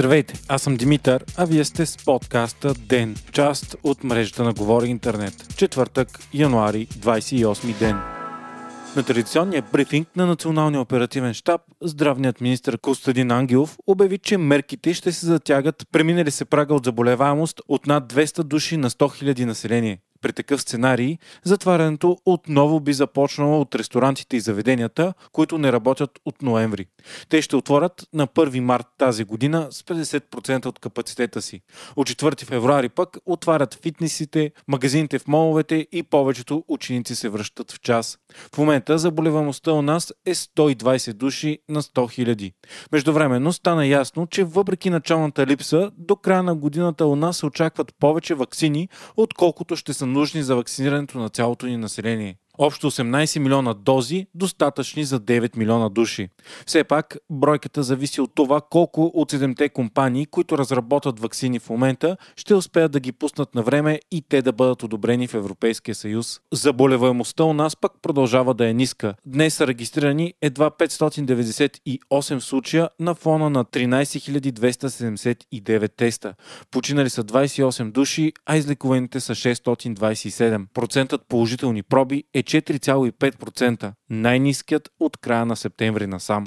Здравейте, аз съм Димитър, а вие сте с подкаста ДЕН, част от мрежата на Говори Интернет. Четвъртък, януари, 28 ден. На традиционния брифинг на Националния оперативен штаб, здравният министр Костадин Ангелов обяви, че мерките ще се затягат преминали се прага от заболеваемост от над 200 души на 100 000 население. При такъв сценарий, затварянето отново би започнало от ресторантите и заведенията, които не работят от ноември. Те ще отворят на 1 март тази година с 50% от капацитета си. От 4 февруари пък отварят фитнесите, магазините в моловете и повечето ученици се връщат в час. В момента заболеваемостта у нас е 120 души на 100 хиляди. Междувременно стана ясно, че въпреки началната липса, до края на годината у нас се очакват повече вакцини, отколкото ще са нужни за вакцинирането на цялото ни население. Общо 18 милиона дози, достатъчни за 9 милиона души. Все пак, бройката зависи от това колко от 7-те компании, които разработват вакцини в момента, ще успеят да ги пуснат на време и те да бъдат одобрени в Европейския съюз. Заболеваемостта у нас пък продължава да е ниска. Днес са регистрирани едва 598 случая на фона на 13 279 теста. Починали са 28 души, а излекуваните са 627. Процентът положителни проби е 4,5%, най-низкият от края на септември насам.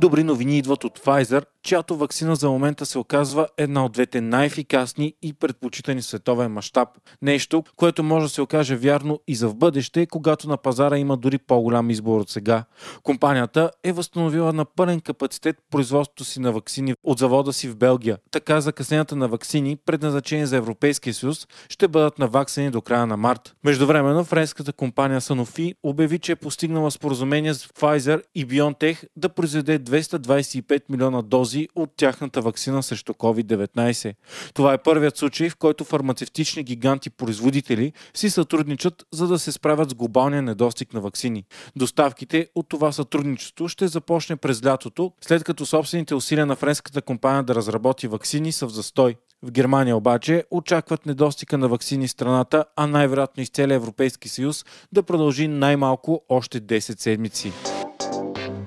Добри новини идват от Pfizer, чиято вакцина за момента се оказва една от двете най-ефикасни и предпочитани световен мащаб. Нещо, което може да се окаже вярно и за в бъдеще, когато на пазара има дори по-голям избор от сега. Компанията е възстановила на пълен капацитет производството си на вакцини от завода си в Белгия. Така закъсненията на вакцини, предназначени за Европейския съюз, ще бъдат наваксени до края на март. Междувременно френската компания Sanofi обяви, че е постигнала споразумение с Pfizer и BioNTech да произведе 225 милиона дози от тяхната вакцина срещу COVID-19. Това е първият случай, в който фармацевтични гиганти-производители си сътрудничат, за да се справят с глобалния недостиг на вакцини. Доставките от това сътрудничество ще започне през лятото, след като собствените усилия на френската компания да разработи вакцини са в застой. В Германия обаче очакват недостига на вакцини страната, а най-вероятно из целия Европейски съюз да продължи най-малко още 10 седмици.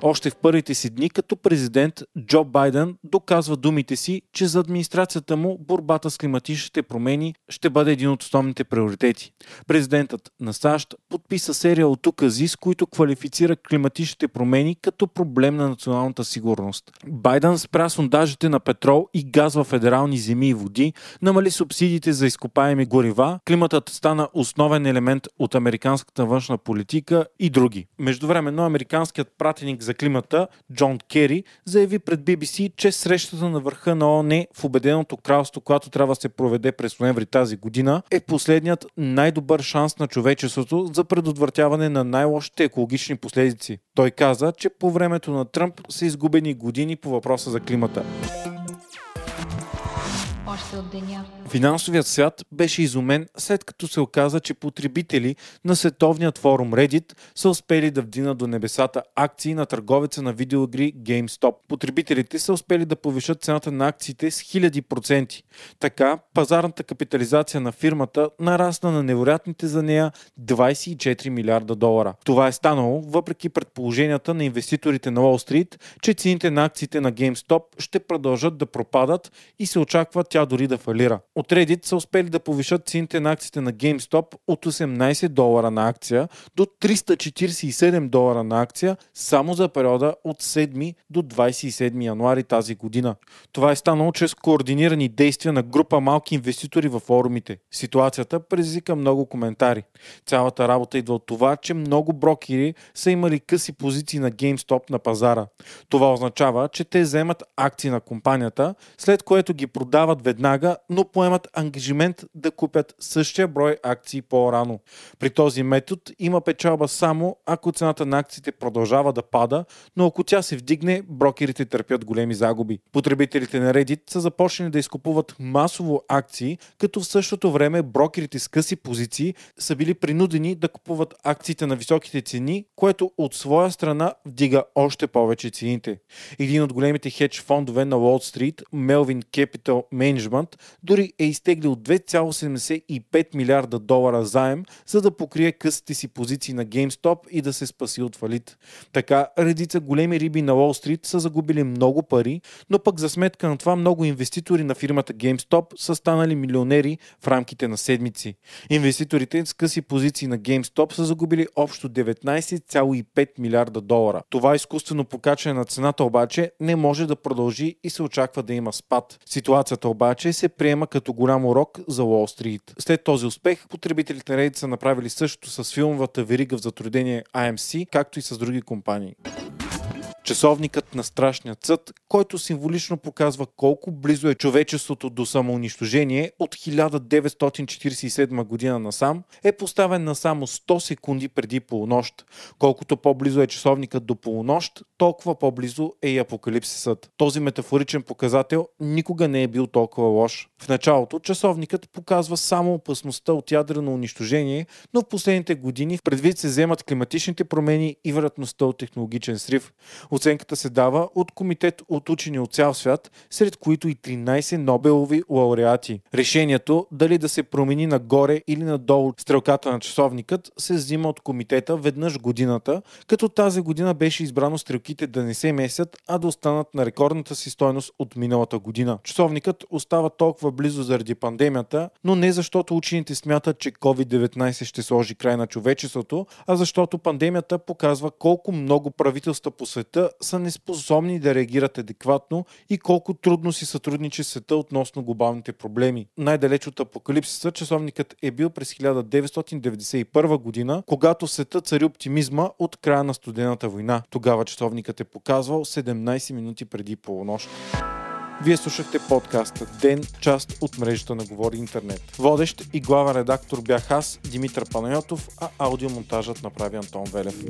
Още в първите си дни като президент Джо Байден доказва думите си, че за администрацията му борбата с климатичните промени ще бъде един от основните приоритети. Президентът на САЩ подписа серия от укази, с които квалифицира климатичните промени като проблем на националната сигурност. Байден спря сондажите на петрол и газ в федерални земи и води, намали субсидиите за изкопаеми горива, климатът стана основен елемент от американската външна политика и други. Междувременно американският пратеник за климата Джон Кери заяви пред BBC, че срещата на върха на ООН в Обеденото кралство, която трябва да се проведе през ноември тази година, е последният най-добър шанс на човечеството за предотвратяване на най-лошите екологични последици. Той каза, че по времето на Тръмп са изгубени години по въпроса за климата. Още от деня. Финансовият свят беше изумен след като се оказа, че потребители на световният форум Reddit са успели да вдинат до небесата акции на търговеца на видеоигри GameStop. Потребителите са успели да повишат цената на акциите с хиляди проценти. Така, пазарната капитализация на фирмата нарасна на невероятните за нея 24 милиарда долара. Това е станало въпреки предположенията на инвеститорите на Wall Street, че цените на акциите на GameStop ще продължат да пропадат и се очаква тя дори да фалира. От Reddit са успели да повишат цените на акциите на GameStop от 18 долара на акция до 347 долара на акция само за периода от 7 до 27 януари тази година. Това е станало чрез координирани действия на група малки инвеститори във форумите. Ситуацията предизвика много коментари. Цялата работа идва от това, че много брокери са имали къси позиции на GameStop на пазара. Това означава, че те вземат акции на компанията, след което ги продават веднага, но поемат поемат ангажимент да купят същия брой акции по-рано. При този метод има печалба само ако цената на акциите продължава да пада, но ако тя се вдигне, брокерите търпят големи загуби. Потребителите на Reddit са започнали да изкупуват масово акции, като в същото време брокерите с къси позиции са били принудени да купуват акциите на високите цени, което от своя страна вдига още повече цените. Един от големите хедж фондове на Уолл Стрит, Melvin Capital Management, менеджмент, дори е изтеглил 2,75 милиарда долара заем, за да покрие късите си позиции на GameStop и да се спаси от фалит. Така, редица големи риби на Уолл Стрит са загубили много пари, но пък за сметка на това много инвеститори на фирмата GameStop са станали милионери в рамките на седмици. Инвеститорите с къси позиции на GameStop са загубили общо 19,5 милиарда долара. Това изкуствено покачване на цената обаче не може да продължи и се очаква да има спад. Ситуацията обаче се приема като голям урок за Уолл Стрит. След този успех, потребителите на Reddit са направили същото с филмовата верига в затруднение AMC, както и с други компании. Часовникът на страшния съд, който символично показва колко близо е човечеството до самоунищожение от 1947 година насам, е поставен на само 100 секунди преди полунощ. Колкото по-близо е часовникът до полунощ, толкова по-близо е и апокалипсисът. Този метафоричен показател никога не е бил толкова лош. В началото часовникът показва само опасността от ядрено унищожение, но в последните години в предвид се вземат климатичните промени и вероятността от технологичен срив. Оценката се дава от комитет от учени от цял свят, сред които и 13 Нобелови лауреати. Решението дали да се промени нагоре или надолу стрелката на часовникът се взима от комитета веднъж годината, като тази година беше избрано стрелките да не се месят, а да останат на рекордната си стойност от миналата година. Часовникът остава толкова близо заради пандемията, но не защото учените смятат, че COVID-19 ще сложи край на човечеството, а защото пандемията показва колко много правителства по света са неспособни да реагират адекватно и колко трудно си сътрудничи света относно глобалните проблеми. Най-далеч от апокалипсиса часовникът е бил през 1991 година, когато света цари оптимизма от края на студената война. Тогава часовникът е показвал 17 минути преди полунощ. Вие слушахте подкаста Ден, част от мрежата на Говори Интернет. Водещ и главен редактор бях аз, Димитър Панайотов, а аудиомонтажът направи Антон Велев.